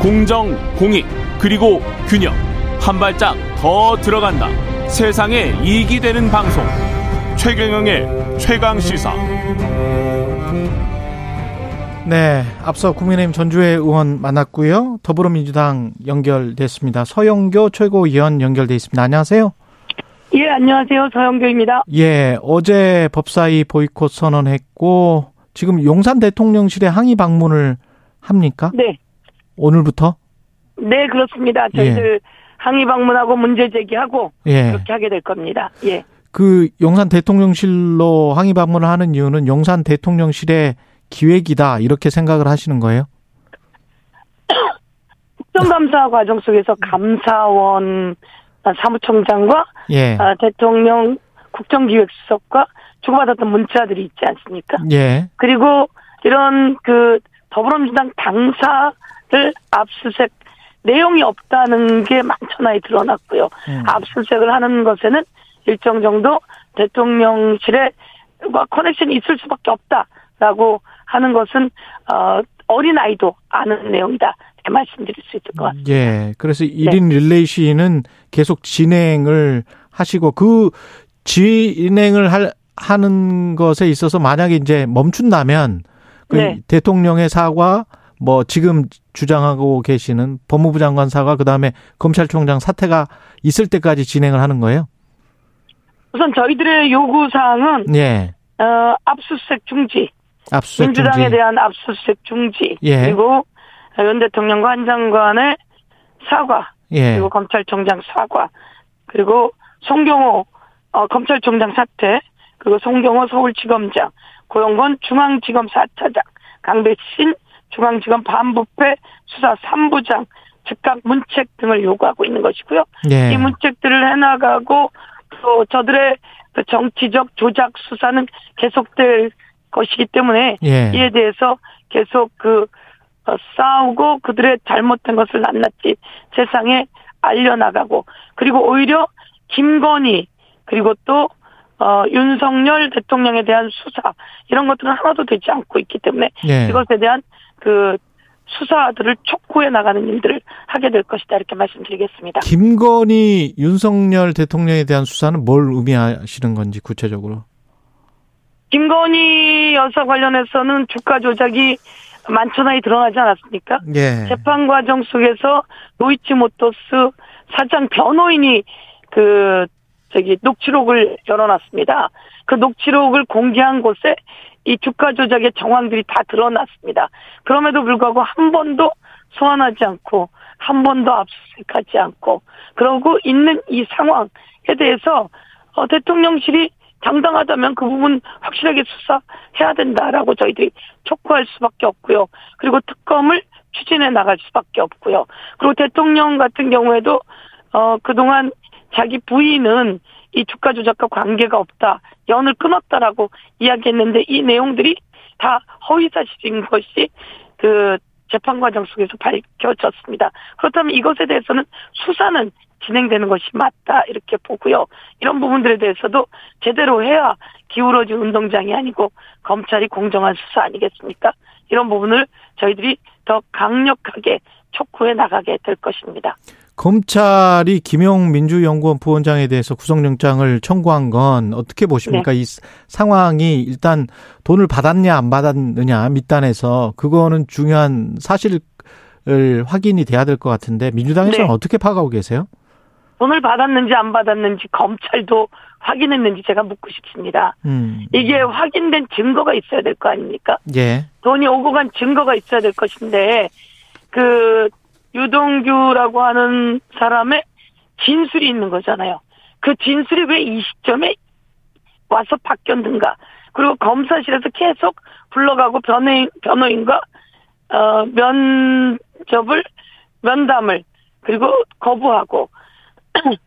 공정, 공익, 그리고 균형. 한 발짝 더 들어간다. 세상에 이익이 되는 방송. 최경영의 최강 시사. 네, 앞서 국민의힘 전주회 의원 만났고요. 더불어민주당 연결됐습니다. 서영교 최고위원 연결돼 있습니다. 안녕하세요. 예, 안녕하세요. 서영교입니다. 예, 어제 법사위 보이콧 선언했고 지금 용산 대통령실에 항의 방문을 합니까? 네. 오늘부터? 네, 그렇습니다. 저희들 예. 항의 방문하고 문제 제기하고 예. 그렇게 하게 될 겁니다. 예. 그 용산 대통령실로 항의 방문을 하는 이유는 용산 대통령실의 기획이다 이렇게 생각을 하시는 거예요? 국정감사 과정 속에서 감사원 사무총장과 예. 아, 대통령 국정기획수석과 주고받았던 문자들이 있지 않습니까? 예. 그리고 이런 그 더불어민주당 당사 를 압수색 내용이 없다는 게 많잖아요 드러났고요. 음. 압수색을 하는 것에는 일정 정도 대통령실에 커넥션이 있을 수밖에 없다라고 하는 것은 어 어린 아이도 아는 내용이다. 이렇게 말씀드릴 수 있을 것 같습니다. 예. 그래서 1인 네. 릴레이시는 계속 진행을 하시고 그 진행을 할 하는 것에 있어서 만약에 이제 멈춘다면 그 네. 대통령의 사과 뭐 지금 주장하고 계시는 법무부 장관 사과 그다음에 검찰총장 사태가 있을 때까지 진행을 하는 거예요? 우선 저희들의 요구 사항은 예. 어, 압수수색 중지. 압수수색 민주당에 중지. 대한 압수수색 중지. 예. 그리고 윤 대통령과 한 장관의 사과. 예. 그리고 검찰총장 사과. 그리고 송경호 어, 검찰총장 사퇴. 그리고 송경호 서울지검장, 고영건 중앙지검 4차장, 강백신 중앙지검 반부패 수사 3부장 즉각 문책 등을 요구하고 있는 것이고요. 예. 이 문책들을 해나가고 또 저들의 그 정치적 조작 수사는 계속될 것이기 때문에 예. 이에 대해서 계속 그 어, 싸우고 그들의 잘못된 것을 낱낱이 세상에 알려나가고 그리고 오히려 김건희 그리고 또 어, 윤석열 대통령에 대한 수사 이런 것들은 하나도 되지 않고 있기 때문에 네. 이것에 대한 그 수사들을 촉구해 나가는 일들을 하게 될 것이다 이렇게 말씀드리겠습니다. 김건희 윤석열 대통령에 대한 수사는 뭘 의미하시는 건지 구체적으로? 김건희 여사 관련해서는 주가 조작이 만천하에 드러나지 않았습니까? 예. 재판 과정 속에서 노이치 모터스 사장 변호인이 그 저기 녹취록을 열어놨습니다. 그 녹취록을 공개한 곳에 이 주가 조작의 정황들이 다 드러났습니다. 그럼에도 불구하고 한 번도 소환하지 않고 한 번도 압수수색하지 않고 그러고 있는 이 상황에 대해서 어, 대통령실이 당당하다면 그 부분 확실하게 수사해야 된다라고 저희들이 촉구할 수밖에 없고요. 그리고 특검을 추진해 나갈 수밖에 없고요. 그리고 대통령 같은 경우에도 어 그동안 자기 부인은 이 주가 조작과 관계가 없다, 연을 끊었다라고 이야기했는데 이 내용들이 다 허위 사실인 것이 그 재판 과정 속에서 밝혀졌습니다. 그렇다면 이것에 대해서는 수사는 진행되는 것이 맞다 이렇게 보고요. 이런 부분들에 대해서도 제대로 해야 기울어진 운동장이 아니고 검찰이 공정한 수사 아니겠습니까? 이런 부분을 저희들이 더 강력하게 촉구해 나가게 될 것입니다. 검찰이 김용 민주연구원 부원장에 대해서 구속영장을 청구한 건 어떻게 보십니까? 네. 이 상황이 일단 돈을 받았냐 안 받았느냐 밑단에서 그거는 중요한 사실을 확인이 돼야 될 것 같은데 민주당에서는 네. 어떻게 파악하고 계세요? 돈을 받았는지 안 받았는지 검찰도 확인했는지 제가 묻고 싶습니다. 음. 이게 확인된 증거가 있어야 될 거 아닙니까? 예. 돈이 오고 간 증거가 있어야 될 것인데 그 유동규라고 하는 사람의 진술이 있는 거잖아요. 그 진술이 왜 이 시점에 와서 바뀌었는가? 그리고 검사실에서 계속 불러가고 변호인, 변호인과, 어, 면접을, 면담을, 그리고 거부하고,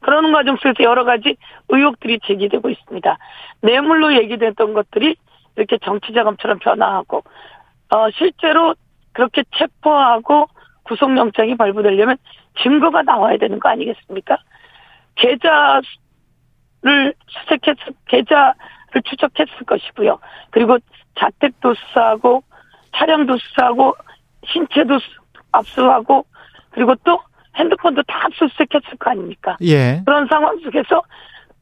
그러는 과정 속에서 여러 가지 의혹들이 제기되고 있습니다. 뇌물로 얘기됐던 것들이 이렇게 정치자금처럼 변화하고, 어, 실제로 그렇게 체포하고 구속영장이 발부되려면 증거가 나와야 되는 거 아니겠습니까? 계좌를 수색했, 계좌를 추적했을 것이고요. 그리고 자택도 수사하고 차량도 수사하고 신체도 압수하고 그리고 또 핸드폰도 다 압수수색했을 거 아닙니까? 예. 그런 상황 속에서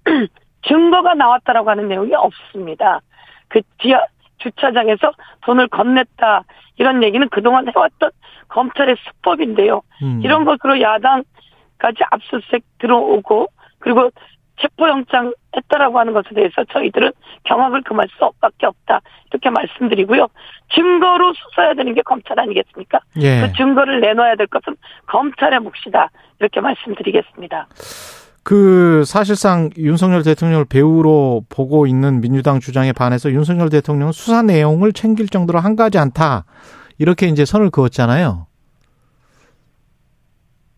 증거가 나왔다라고 하는 내용이 없습니다. 그 지하 주차장에서 돈을 건넸다 이런 얘기는 그동안 해왔던 검찰의 수법인데요. 음. 이런 것으로 야당까지 압수수색 들어오고 그리고 체포영장 했다라고 하는 것에 대해서 저희들은 경악을 금할 수 밖에 없다 이렇게 말씀드리고요. 증거로 수사해야 되는 게 검찰 아니겠습니까? 예. 그 증거를 내놔야 될 것은 검찰의 몫이다 이렇게 말씀드리겠습니다. 그 사실상 윤석열 대통령을 배우로 보고 있는 민주당 주장에 반해서 윤석열 대통령은 수사 내용을 챙길 정도로 한가하지 않다 이렇게 이제 선을 그었잖아요.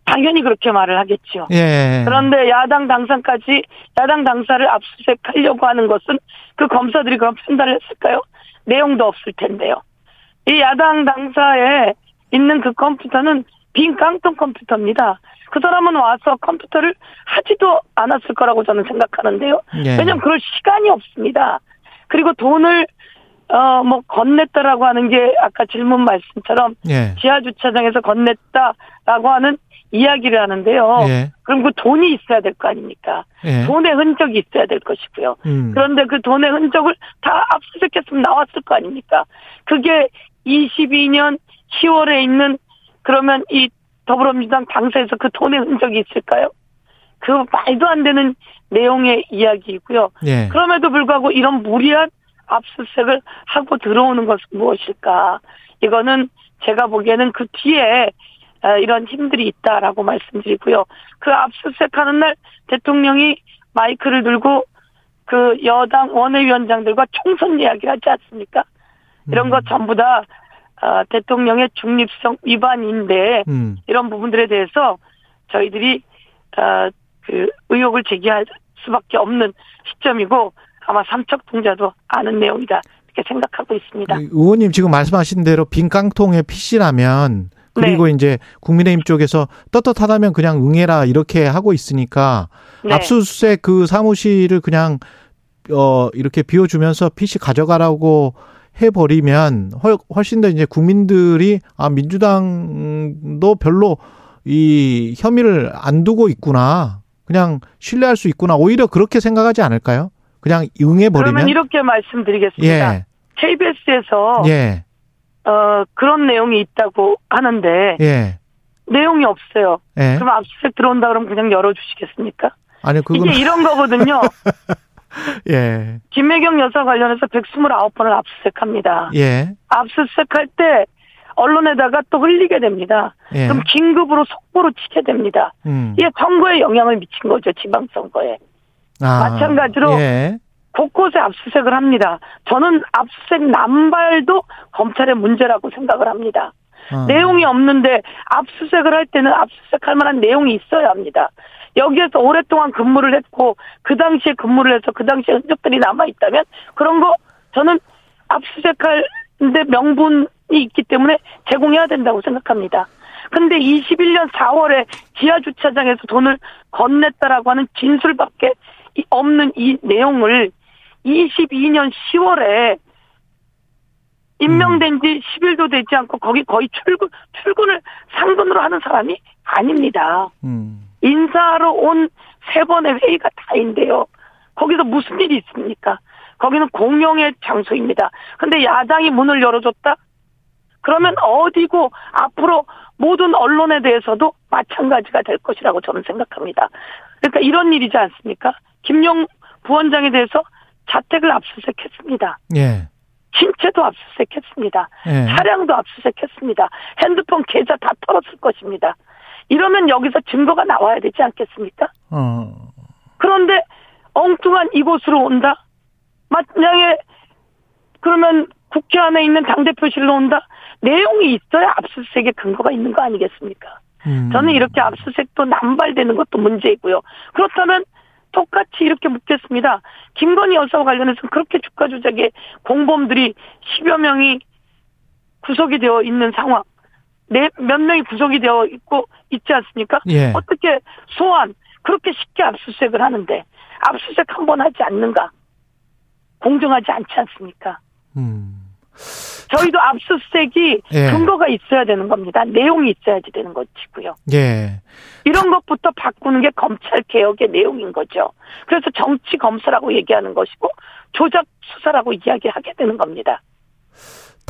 당연히 그렇게 말을 하겠죠. 예. 그런데 야당 당사까지 야당 당사를 압수수색하려고 하는 것은 그 검사들이 그런 판단을 했을까요? 내용도 없을 텐데요. 이 야당 당사에 있는 그 컴퓨터는 빈 깡통 컴퓨터입니다. 그 사람은 와서 컴퓨터를 하지도 않았을 거라고 저는 생각하는데요. 예. 왜냐하면 그럴 시간이 없습니다. 그리고 돈을 어, 뭐, 건넸다라고 하는 게 아까 질문 말씀처럼 예. 지하 주차장에서 건넸다라고 하는 이야기를 하는데요. 예. 그럼 그 돈이 있어야 될 거 아닙니까? 예. 돈의 흔적이 있어야 될 것이고요. 음. 그런데 그 돈의 흔적을 다 압수수색했으면 나왔을 거 아닙니까? 그게 22년 10월에 있는 그러면 이 더불어민주당 당사에서 그 돈의 흔적이 있을까요? 그 말도 안 되는 내용의 이야기이고요. 예. 그럼에도 불구하고 이런 무리한 압수수색을 하고 들어오는 것은 무엇일까? 이거는 제가 보기에는 그 뒤에 어, 이런 힘들이 있다라고 말씀드리고요. 그 압수수색하는 날 대통령이 마이크를 들고 그 여당 원외위원장들과 총선 이야기를 하지 않습니까? 이런 것 음. 전부 다 어, 대통령의 중립성 위반인데 음. 이런 부분들에 대해서 저희들이 어, 그 의혹을 제기할 수밖에 없는 시점이고 아마 삼척 동자도 아는 내용이다 이렇게 생각하고 있습니다. 의원님 지금 말씀하신 대로 빈 깡통의 PC라면 그리고 네. 이제 국민의힘 쪽에서 떳떳하다면 그냥 응해라 이렇게 하고 있으니까 네. 압수수색 그 사무실을 그냥 어 이렇게 비워주면서 PC 가져가라고 해버리면 훨씬 더 이제 국민들이 아 민주당도 별로 이 혐의를 안 두고 있구나 그냥 신뢰할 수 있구나 오히려 그렇게 생각하지 않을까요? 그냥 응해버리면 그러면 이렇게 말씀드리겠습니다. 예. KBS에서 예. 어, 그런 내용이 있다고 하는데 예. 내용이 없어요. 예. 그럼 압수수색 들어온다 그러면 그냥 열어주시겠습니까? 아니 그건 이게 이런 거거든요. 예. 김혜경 여사 관련해서 129번을 압수수색합니다. 예. 압수수색할 때 언론에다가 또 흘리게 됩니다. 예. 그럼 긴급으로 속보로 치게 됩니다. 음. 이게 선거에 영향을 미친 거죠, 지방선거에. 아, 마찬가지로 예. 곳곳에 압수수색을 합니다. 저는 압수수색 남발도 검찰의 문제라고 생각을 합니다. 어. 내용이 없는데 압수수색을 할 때는 압수수색할 만한 내용이 있어야 합니다. 여기에서 오랫동안 근무를 했고 그 당시에 근무를 해서 그 당시에 흔적들이 남아 있다면 그런 거 저는 압수수색할데 명분이 있기 때문에 제공해야 된다고 생각합니다. 근데 21년 4월에 지하 주차장에서 돈을 건넸다라고 하는 진술밖에 없는 이 내용을 22년 10월에 임명된 지 10일도 되지 않고 거기 거의 출근, 출근을 상근으로 하는 사람이 아닙니다. 음. 인사하러 온 세 번의 회의가 다인데요. 거기서 무슨 일이 있습니까? 거기는 공용의 장소입니다. 근데 야당이 문을 열어줬다? 그러면 어디고 앞으로 모든 언론에 대해서도 마찬가지가 될 것이라고 저는 생각합니다. 그러니까 이런 일이지 않습니까? 김용 부원장에 대해서 자택을 압수수색했습니다. 예. 신체도 압수수색했습니다. 예. 차량도 압수수색했습니다. 핸드폰 계좌 다 털었을 것입니다. 이러면 여기서 증거가 나와야 되지 않겠습니까? 어. 그런데 엉뚱한 이곳으로 온다? 만약에 그러면 국회 안에 있는 당대표실로 온다? 내용이 있어야 압수수색에 근거가 있는 거 아니겠습니까? 음. 저는 이렇게 압수수색도 남발되는 것도 문제이고요. 그렇다면 똑같이 이렇게 묻겠습니다. 김건희 여사와 관련해서 그렇게 주가 조작에 공범들이 10여 명이 구속이 되어 있는 상황. 네, 몇 명이 구속이 되어 있고 있지 않습니까? 예. 어떻게 소환 그렇게 쉽게 압수수색을 하는데 압수수색 한 번 하지 않는가? 공정하지 않지 않습니까? 음. 저희도 압수수색이 예. 근거가 있어야 되는 겁니다. 내용이 있어야지 되는 것이고요. 예. 이런 것부터 바꾸는 게 검찰 개혁의 내용인 거죠. 그래서 정치 검사라고 얘기하는 것이고 조작 수사라고 이야기하게 되는 겁니다.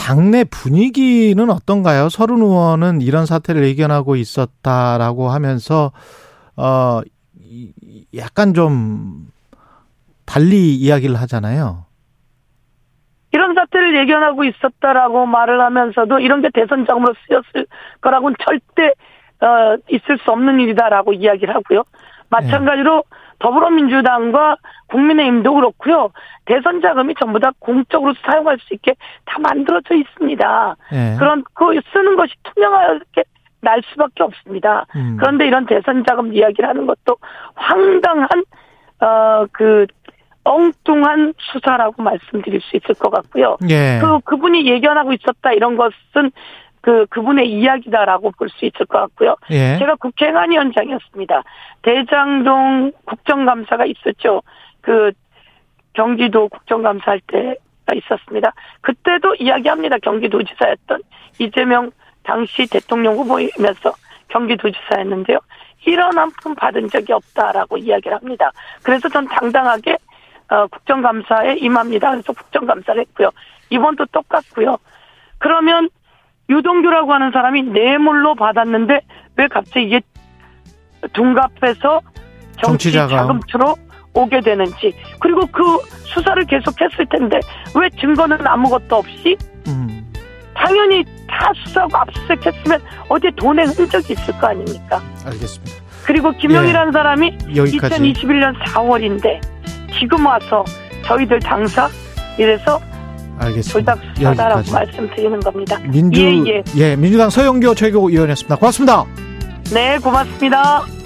당내 분위기는 어떤가요? 서른 의원은 이런 사태를 예견하고 있었다라고 하면서 어 약간 좀 달리 이야기를 하잖아요. 이런 사태를 예견하고 있었다라고 말을 하면서도 이런 게 대선 자금으로 쓰였을 거라고는 절대 어, 있을 수 없는 일이다라고 이야기를 하고요. 마찬가지로 네. 더불어민주당과 국민의힘도 그렇고요. 대선 자금이 전부 다 공적으로 사용할 수 있게 다 만들어져 있습니다. 네. 그런 그 쓰는 것이 투명하게 날 수밖에 없습니다. 음. 그런데 이런 대선 자금 이야기를 하는 것도 황당한 어그 엉뚱한 수사라고 말씀드릴 수 있을 것 같고요. 예. 그 그분이 예견하고 있었다 이런 것은 그 그분의 이야기다라고 볼 수 있을 것 같고요. 예. 제가 국회의원장이었습니다. 대장동 국정감사가 있었죠. 그 경기도 국정감사 할 때가 있었습니다. 그때도 이야기합니다. 경기도지사였던 이재명 당시 대통령 후보이면서 경기도지사였는데요. 이런 한 푼 받은 적이 없다라고 이야기를 합니다. 그래서 전 당당하게 어, 국정감사에 임합니다. 그래서 국정감사를 했고요. 이번도 똑같고요. 그러면 유동규라고 하는 사람이 뇌물로 받았는데 왜 갑자기 이게 둔갑해서 정치 자금투로 오게 되는지 그리고 그 수사를 계속했을 텐데 왜 증거는 아무것도 없이 음. 당연히 다 수사하고 압수수색했으면 어디 돈의 흔적이 있을 거 아닙니까? 알겠습니다. 그리고 김영이라는 예. 사람이 여기까지. 2021년 4월인데 지금 와서 저희들 당사 이래서 알겠습니다. 조작수사다라고 말씀드리는 겁니다. 민주 예, 예. 예 민주당 서영교 최고위원이었습니다. 고맙습니다. 네, 고맙습니다.